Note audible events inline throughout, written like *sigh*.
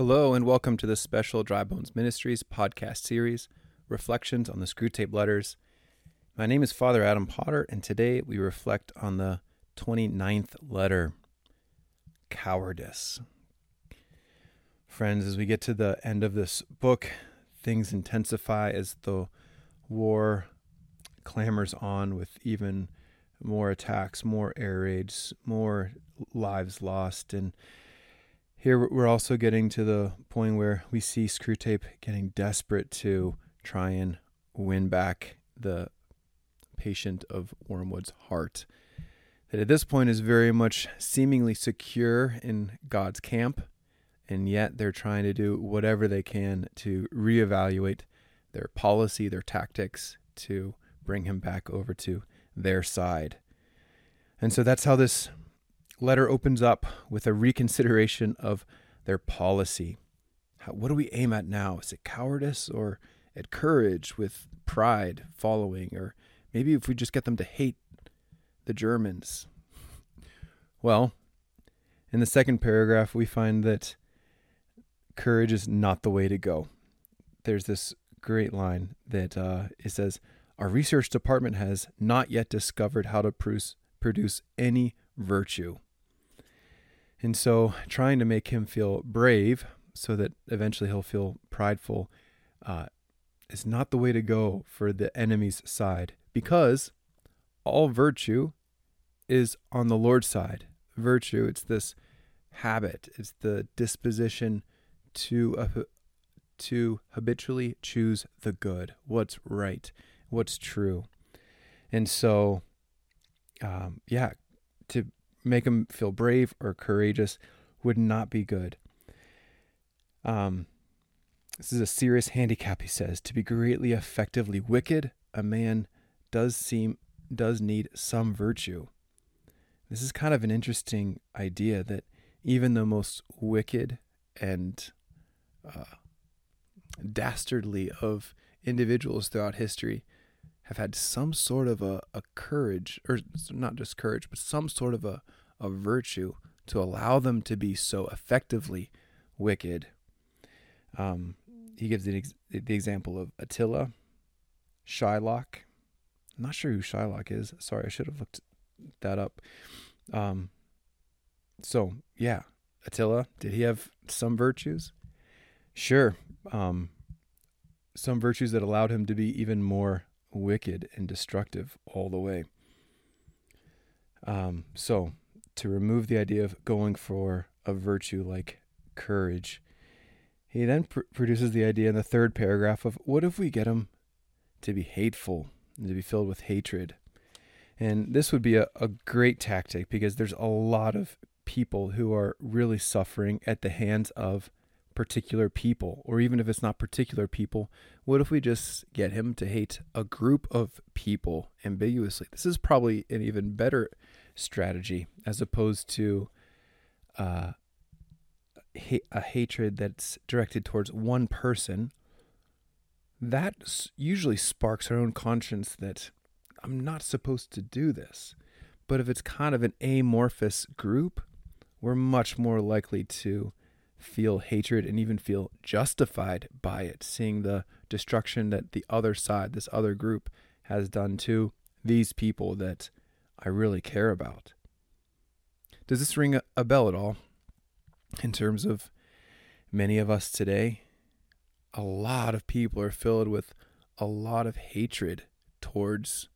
Hello, and welcome to the special Dry Bones Ministries podcast series, Reflections on the Screwtape Letters. My name is Father Adam Potter, and today we reflect on the 29th letter, Cowardice. Friends, as we get to the end of this book, things intensify as the war clamors on with even more attacks, more air raids, more lives lost, and here we're also getting to the point where we see Screwtape getting desperate to try and win back the patient of Wormwood's heart. That at this point is very much seemingly secure in God's camp, and yet they're trying to do whatever they can to reevaluate their policy, their tactics to bring him back over to their side. And so that's how this letter opens up with a reconsideration of their policy. How, what do we aim at now? Is it cowardice or at courage with pride following? Or maybe if we just get them to hate the Germans? Well, in the second paragraph, we find that courage is not the way to go. There's this great line that uh, it says, Our research department has not yet discovered how to produce, produce any virtue. And so, trying to make him feel brave so that eventually he'll feel prideful uh, is not the way to go for the enemy's side because all virtue is on the Lord's side. Virtue, it's this habit, it's the disposition to uh, to habitually choose the good, what's right, what's true. And so, um, yeah, to make them feel brave or courageous would not be good. Um, this is a serious handicap, he says. To be greatly effectively wicked, a man does seem does need some virtue. This is kind of an interesting idea that even the most wicked and uh, dastardly of individuals throughout history have had some sort of a, a courage, or not just courage, but some sort of a, a virtue to allow them to be so effectively wicked. Um, he gives the, the example of Attila, Shylock. I'm not sure who Shylock is. Sorry, I should have looked that up. Um, so, yeah, Attila, did he have some virtues? Sure. Um, some virtues that allowed him to be even more wicked and destructive all the way. Um, so, to remove the idea of going for a virtue like courage, he then pr- produces the idea in the third paragraph of what if we get him to be hateful and to be filled with hatred? And this would be a, a great tactic because there's a lot of people who are really suffering at the hands of particular people, or even if it's not particular people, what if we just get him to hate a group of people ambiguously? This is probably an even better strategy as opposed to uh, a hatred that's directed towards one person. That usually sparks our own conscience that I'm not supposed to do this. But if it's kind of an amorphous group, we're much more likely to feel hatred and even feel justified by it, seeing the destruction that the other side, this other group, has done to these people that I really care about. Does this ring a, bell at all in terms of many of us today? A lot of people are filled with a lot of hatred towards,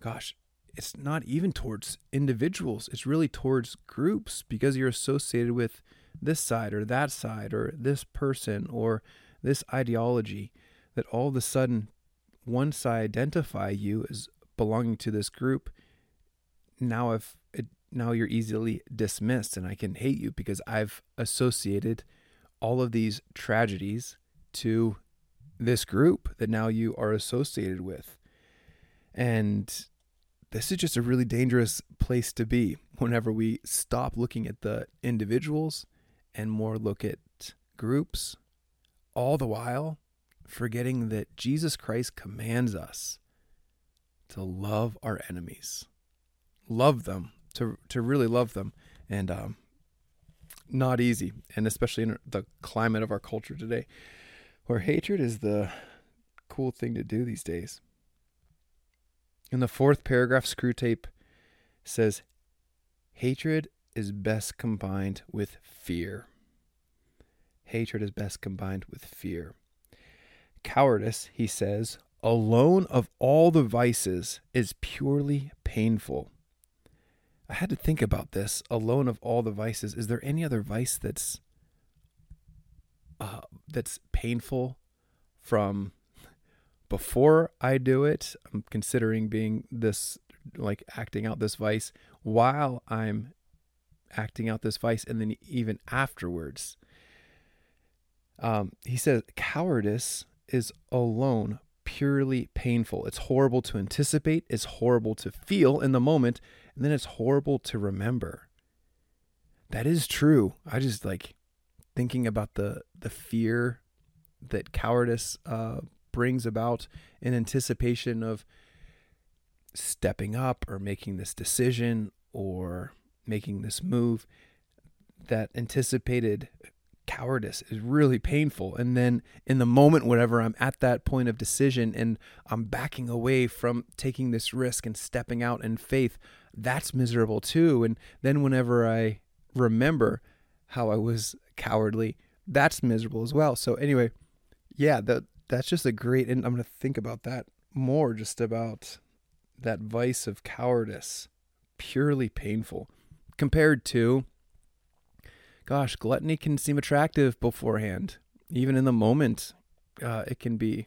gosh, it's not even towards individuals, it's really towards groups because you're associated with this side or that side or this person or this ideology that all of a sudden once I identify you as belonging to this group, now if now you're easily dismissed and I can hate you because I've associated all of these tragedies to this group that now you are associated with. And this is just a really dangerous place to be whenever we stop looking at the individuals and more look at groups, all the while forgetting that Jesus Christ commands us to love our enemies, love them, to to really love them, and um, not easy, and especially in the climate of our culture today, where hatred is the cool thing to do these days. In the fourth paragraph, Screwtape says, Hatred is best combined with fear. Hatred is best combined with fear. Cowardice, he says, alone of all the vices is purely painful. I had to think about this. Alone of all the vices, is there any other vice that's uh, that's painful from before I do it? I'm considering being this like acting out this vice while I'm acting out this vice, and then even afterwards. Um, he says cowardice is alone purely painful. It's horrible to anticipate, it's horrible to feel in the moment, and then it's horrible to remember. That is true. I just like thinking about the the fear that cowardice uh, brings about in anticipation of stepping up or making this decision or making this move. That anticipated cowardice is really painful. And then in the moment, whenever I'm at that point of decision and I'm backing away from taking this risk and stepping out in faith, that's miserable too. And then whenever I remember how I was cowardly, that's miserable as well. So anyway, yeah, that that's just a great and I'm going to think about that more just about that vice of cowardice, purely painful compared to gosh, gluttony can seem attractive beforehand. Even in the moment, uh, it can be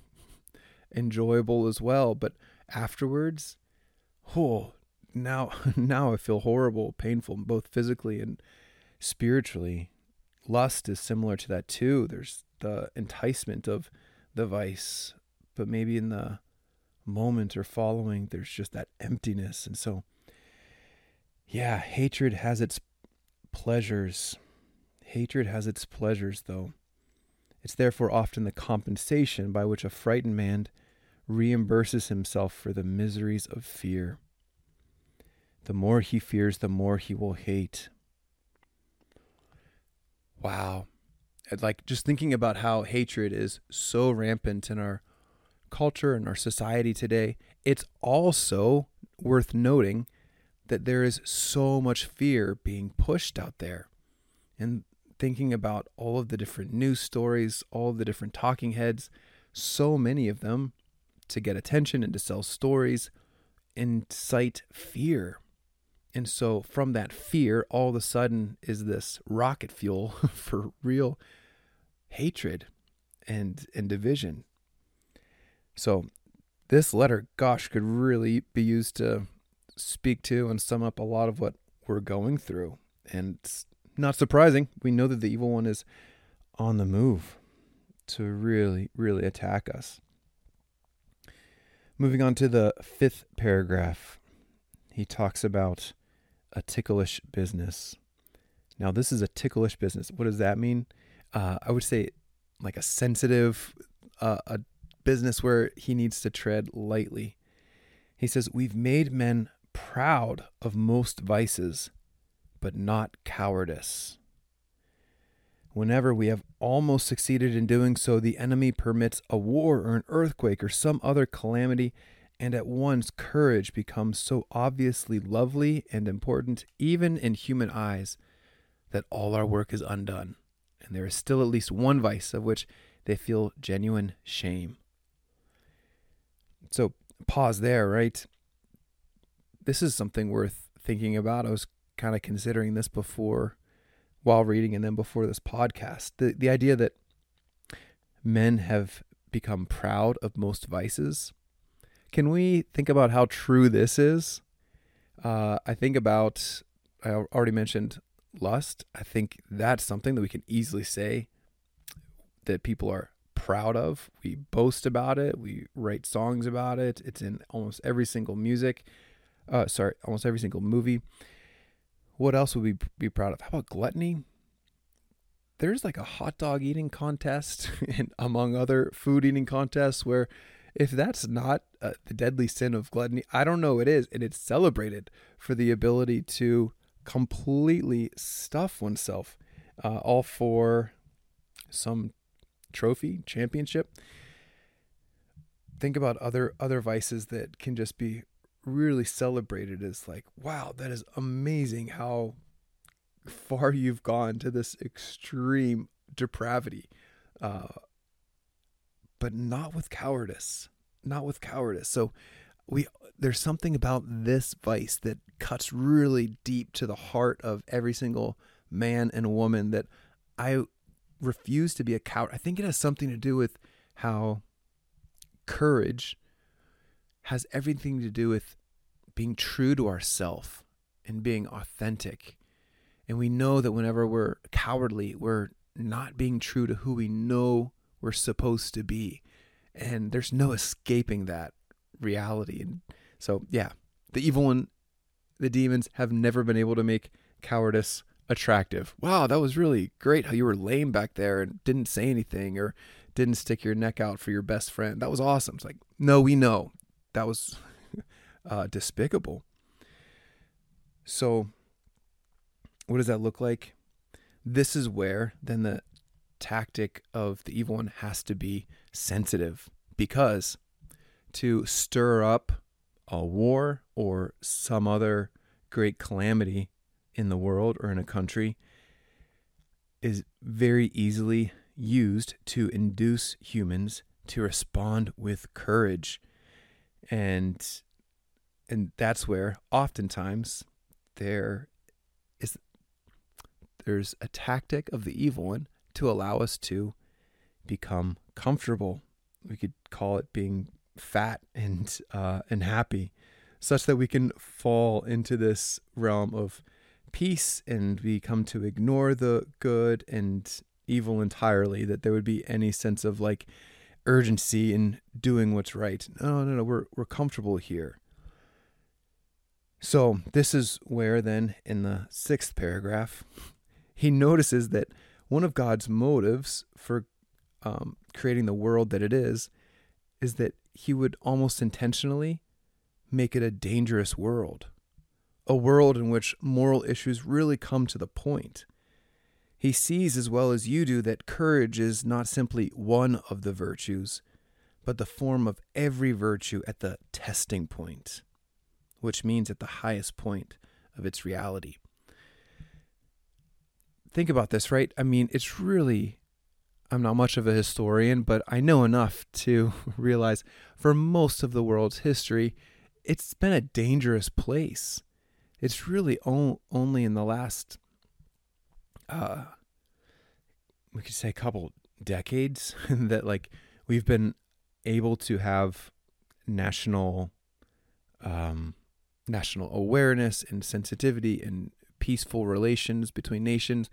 enjoyable as well. But afterwards, oh, now *laughs* now I feel horrible, painful, both physically and spiritually. Lust is similar to that too. There's the enticement of the vice, but maybe in the moment or following, there's just that emptiness. And so, yeah, hatred has its pleasures. Hatred has its pleasures, though. It's therefore often the compensation by which a frightened man reimburses himself for the miseries of fear. The more he fears, the more he will hate. Wow. Like just thinking about how hatred is so rampant in our culture and our society today, it's also worth noting that there is so much fear being pushed out there. And thinking about all of the different news stories, all of the different talking heads, so many of them to get attention and to sell stories, incite fear. And so from that fear, all of a sudden is this rocket fuel *laughs* for real hatred and and division. So this letter, gosh, could really be used to speak to and sum up a lot of what we're going through. And it's not surprising, we know that the evil one is on the move to really, really attack us. Moving on to the fifth paragraph, he talks about a ticklish business. Now, this is a ticklish business. What does that mean? Uh, I would say like a sensitive, uh, a business where he needs to tread lightly. He says, We've made men proud of most vices, but not cowardice. Whenever we have almost succeeded in doing so, the enemy permits a war or an earthquake or some other calamity and at once courage becomes so obviously lovely and important, even in human eyes, that all our work is undone, and there is still at least one vice of which they feel genuine shame. So, pause there, right? This is something worth thinking about. I was kind of considering this before while reading and then before this podcast. The the idea that men have become proud of most vices can we think about how true this is? Uh, I think about, I already mentioned lust. I think that's something that we can easily say that people are proud of. We boast about it. We write songs about it. It's in almost every single music. Uh, sorry, almost every single movie. What else would we be proud of? How about gluttony? There's like a hot dog eating contest, *laughs* and among other food eating contests, where if that's not uh, the deadly sin of gluttony, I don't know it is. And it's celebrated for the ability to completely stuff oneself. uh, all for some trophy championship. Think about other other vices that can just be really celebrated as like, wow, that is amazing how far you've gone to this extreme depravity. Uh, but not with cowardice. Not with cowardice. So we there's something about this vice that cuts really deep to the heart of every single man and woman that I refuse to be a coward. I think it has something to do with how courage has everything to do with being true to ourself and being authentic. And we know that whenever we're cowardly, we're not being true to who we know we're supposed to be. And there's no escaping that reality. And so, yeah, the evil one, the demons have never been able to make cowardice attractive. Wow, that was really great how you were lame back there and didn't say anything or didn't stick your neck out for your best friend. That was awesome. It's like, no, we know that was uh, despicable. So, what does that look like? This is where then the tactic of the evil one has to be sensitive because to stir up a war or some other great calamity in the world or in a country is very easily used to induce humans to respond with courage and and that's where oftentimes there is there's a tactic of the evil one to allow us to become comfortable we could call it being fat and uh, and happy, such that we can fall into this realm of peace and we come to ignore the good and evil entirely. That there would be any sense of like urgency in doing what's right. No, no, no. We're we're comfortable here. So this is where then in the sixth paragraph, he notices that one of God's motives for um, creating the world that it is is that he would almost intentionally make it a dangerous world, a world in which moral issues really come to the point. He sees as well as you do that courage is not simply one of the virtues, but the form of every virtue at the testing point, which means at the highest point of its reality. Think about this, right? I mean, it's really I'm not much of a historian, but I know enough to *laughs* realize for most of the world's history, it's been a dangerous place. It's really o- only in the last, uh, we could say, a couple decades *laughs* that like we've been able to have national, um, national awareness and sensitivity and peaceful relations between nations,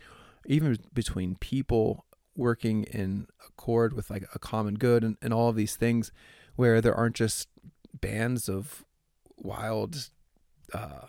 even between people working in accord with like a common good and, and all of these things where there aren't just bands of wild uh,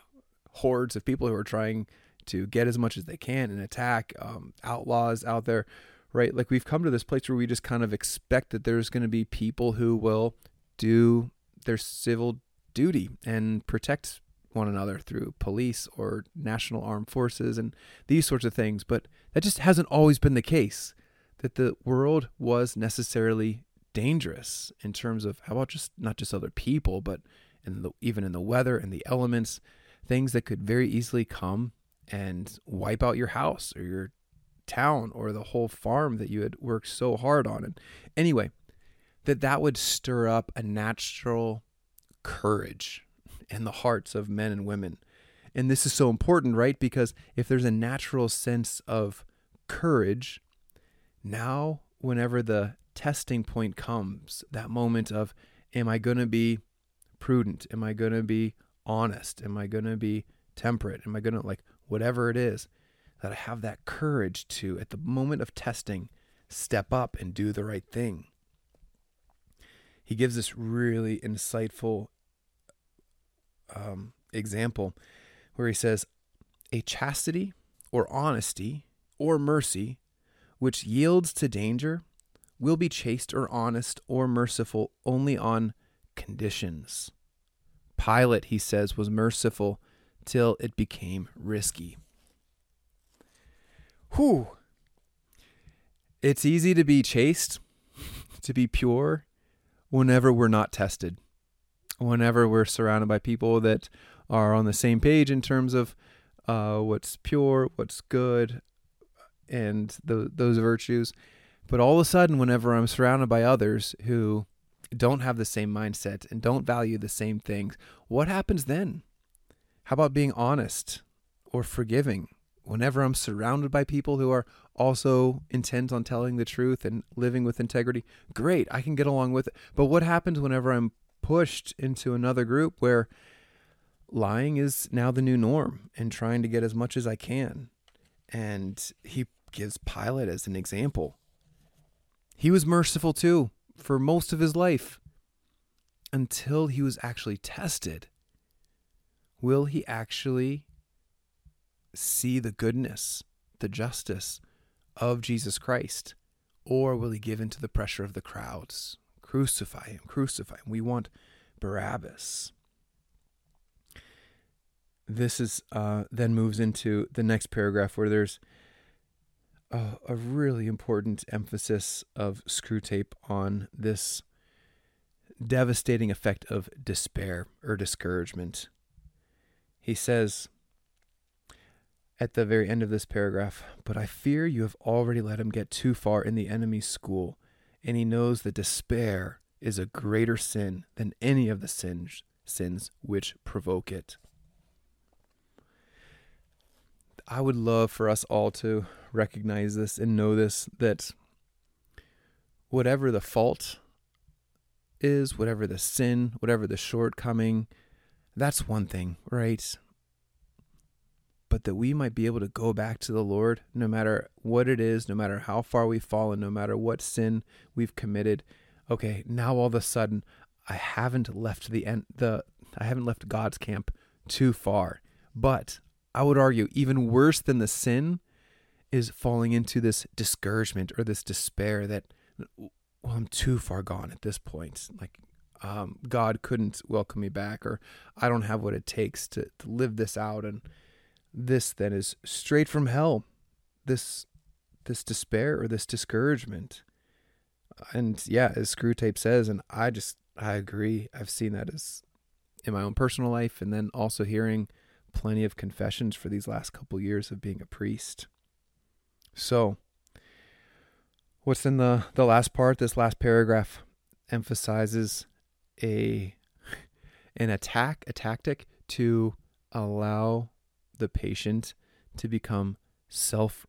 hordes of people who are trying to get as much as they can and attack um, outlaws out there right? Like we've come to this place where we just kind of expect that there's going to be people who will do their civil duty and protect one another through police or national armed forces and these sorts of things but that just hasn't always been the case that the world was necessarily dangerous in terms of how about just not just other people, but in the, even in the weather and the elements, things that could very easily come and wipe out your house or your town or the whole farm that you had worked so hard on. And anyway, that that would stir up a natural courage in the hearts of men and women. And this is so important, right? Because if there's a natural sense of courage, now, whenever the testing point comes, that moment of, am I going to be prudent? Am I going to be honest? Am I going to be temperate? Am I going to, like, whatever it is, that I have that courage to, at the moment of testing, step up and do the right thing. He gives this really insightful um, example where he says, A chastity or honesty or mercy which yields to danger will be chaste or honest or merciful only on conditions. Pilate, he says, was merciful till it became risky. Whew, it's easy to be chaste, *laughs* to be pure, whenever we're not tested, whenever we're surrounded by people that are on the same page in terms of uh, what's pure, what's good, and the, those virtues. But all of a sudden, whenever I'm surrounded by others who don't have the same mindset and don't value the same things, what happens then? How about being honest or forgiving? Whenever I'm surrounded by people who are also intent on telling the truth and living with integrity, great, I can get along with it. But what happens whenever I'm pushed into another group where lying is now the new norm and trying to get as much as I can? And he gives Pilate as an example. He was merciful too for most of his life until he was actually tested Will he actually see the goodness, the justice of Jesus Christ? Or will he give in to the pressure of the crowds? Crucify him, crucify him. We want Barabbas. This is uh, then moves into the next paragraph where there's a, a really important emphasis of Screwtape on this devastating effect of despair or discouragement he says at the very end of this paragraph, But I fear you have already let him get too far in the enemy's school, and he knows that despair is a greater sin than any of the sins, sins which provoke it. I would love for us all to recognize this and know this that whatever the fault is, whatever the sin, whatever the shortcoming, that's one thing, right? But that we might be able to go back to the Lord no matter what it is, no matter how far we've fallen, no matter what sin we've committed. Okay, now all of a sudden I haven't left the end the I haven't left God's camp too far. But I would argue even worse than the sin is falling into this discouragement or this despair that well I'm too far gone at this point. Like um, God couldn't welcome me back, or I don't have what it takes to, to live this out. And this then is straight from hell. This this despair or this discouragement. And yeah, as Screwtape says, and I just I agree. I've seen that as in my own personal life, and then also hearing plenty of confessions for these last couple years of being a priest. So, what's in the the last part? This last paragraph emphasizes a *laughs* an attack, a tactic to allow the patient to become self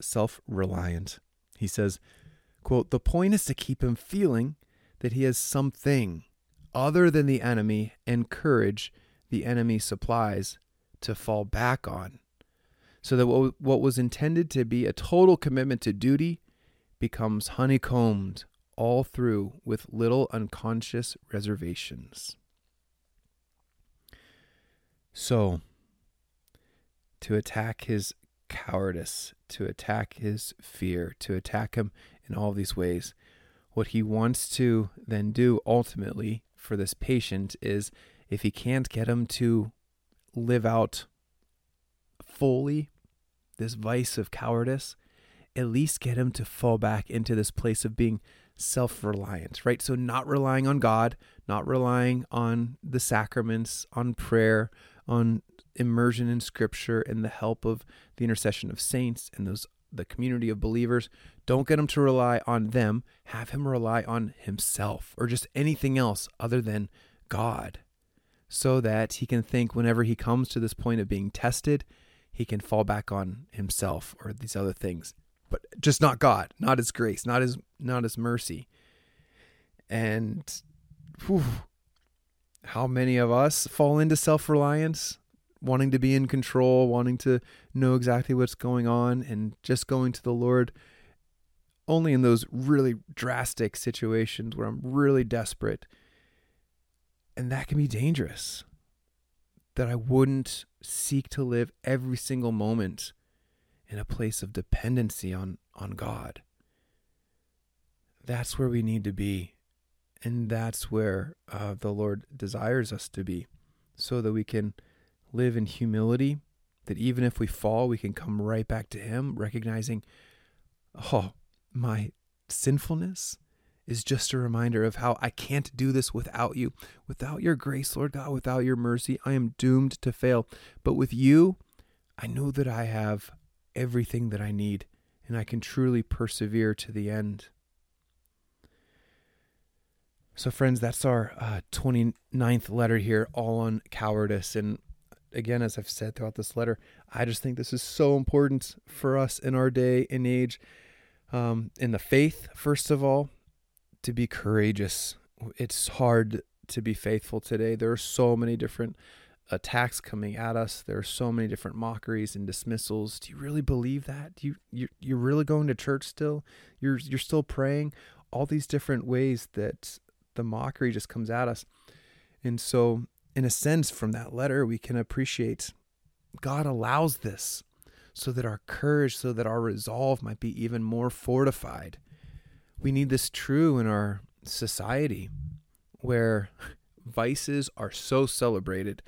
self reliant. He says, quote, "The point is to keep him feeling that he has something other than the enemy and courage the enemy supplies to fall back on." So that what was intended to be a total commitment to duty becomes honeycombed all through with little unconscious reservations. So, to attack his cowardice, to attack his fear, to attack him in all these ways, what he wants to then do ultimately for this patient is if he can't get him to live out fully this vice of cowardice, at least get him to fall back into this place of being self reliant, right? So, not relying on God, not relying on the sacraments, on prayer, on immersion in scripture and the help of the intercession of saints and those the community of believers don't get him to rely on them. Have him rely on himself or just anything else other than god so that he can think whenever he comes to this point of being tested he can fall back on himself or these other things. But just not God, not His grace, not His not His mercy. And whew, how many of us fall into self reliance, wanting to be in control, wanting to know exactly what's going on, and just going to the Lord only in those really drastic situations where I'm really desperate. And that can be dangerous. That I wouldn't seek to live every single moment in a place of dependency on, on God. That's where we need to be. And that's where uh, the Lord desires us to be, so that we can live in humility, that even if we fall, we can come right back to Him, recognizing, oh, my sinfulness is just a reminder of how I can't do this without you. Without your grace, Lord God, without your mercy, I am doomed to fail. But with you, I know that I have everything that I need and I can truly persevere to the end. So, friends, that's our uh, 29th letter here, all on cowardice. And again, as I've said throughout this letter, I just think this is so important for us in our day and age. Um, in the faith, first of all, to be courageous. It's hard to be faithful today. There are so many different attacks coming at us. There are so many different mockeries and dismissals. Do you really believe that? Do you you you're really going to church still? You're you're still praying? All these different ways that the mockery just comes at us. And so in a sense from that letter we can appreciate God allows this so that our courage, so that our resolve might be even more fortified. We need this true in our society where *laughs* vices are so celebrated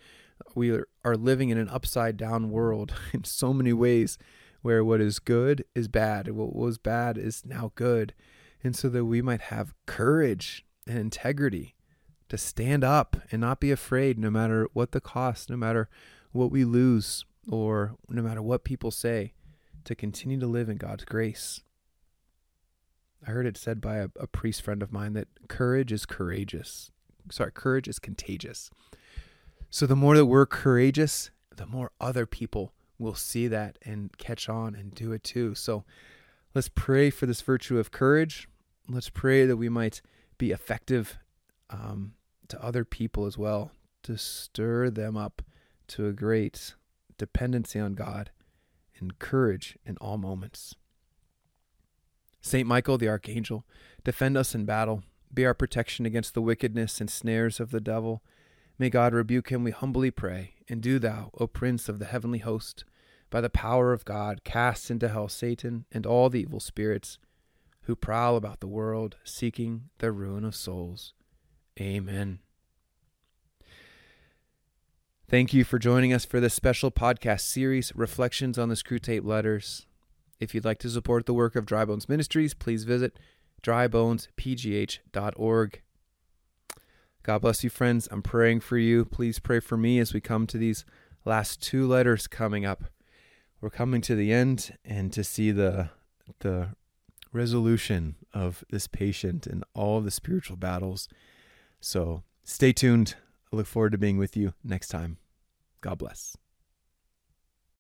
we are living in an upside down world *laughs* in so many ways where what is good is bad what was bad is now good and so that we might have courage and integrity to stand up and not be afraid no matter what the cost no matter what we lose or no matter what people say to continue to live in God's grace I heard it said by a, a priest friend of mine that courage is courageous sorry courage is contagious so the more that we're courageous, the more other people will see that and catch on and do it too. So let's pray for this virtue of courage. Let's pray that we might be effective um, to other people as well, to stir them up to a great dependency on God and courage in all moments. Saint Michael the Archangel, defend us in battle, be our protection against the wickedness and snares of the devil. May God rebuke him, we humbly pray. And do thou, O Prince of the heavenly host, by the power of God, cast into hell Satan and all the evil spirits who prowl about the world, seeking the ruin of souls. Amen. Thank you for joining us for this special podcast series, Reflections on the Screwtape Letters. If you'd like to support the work of Dry Bones Ministries, please visit drybonespgh.org. God bless you, friends. I'm praying for you. Please pray for me as we come to these last two letters coming up. We're coming to the end and to see the the resolution of this patient and all of the spiritual battles. So stay tuned. I look forward to being with you next time. God bless.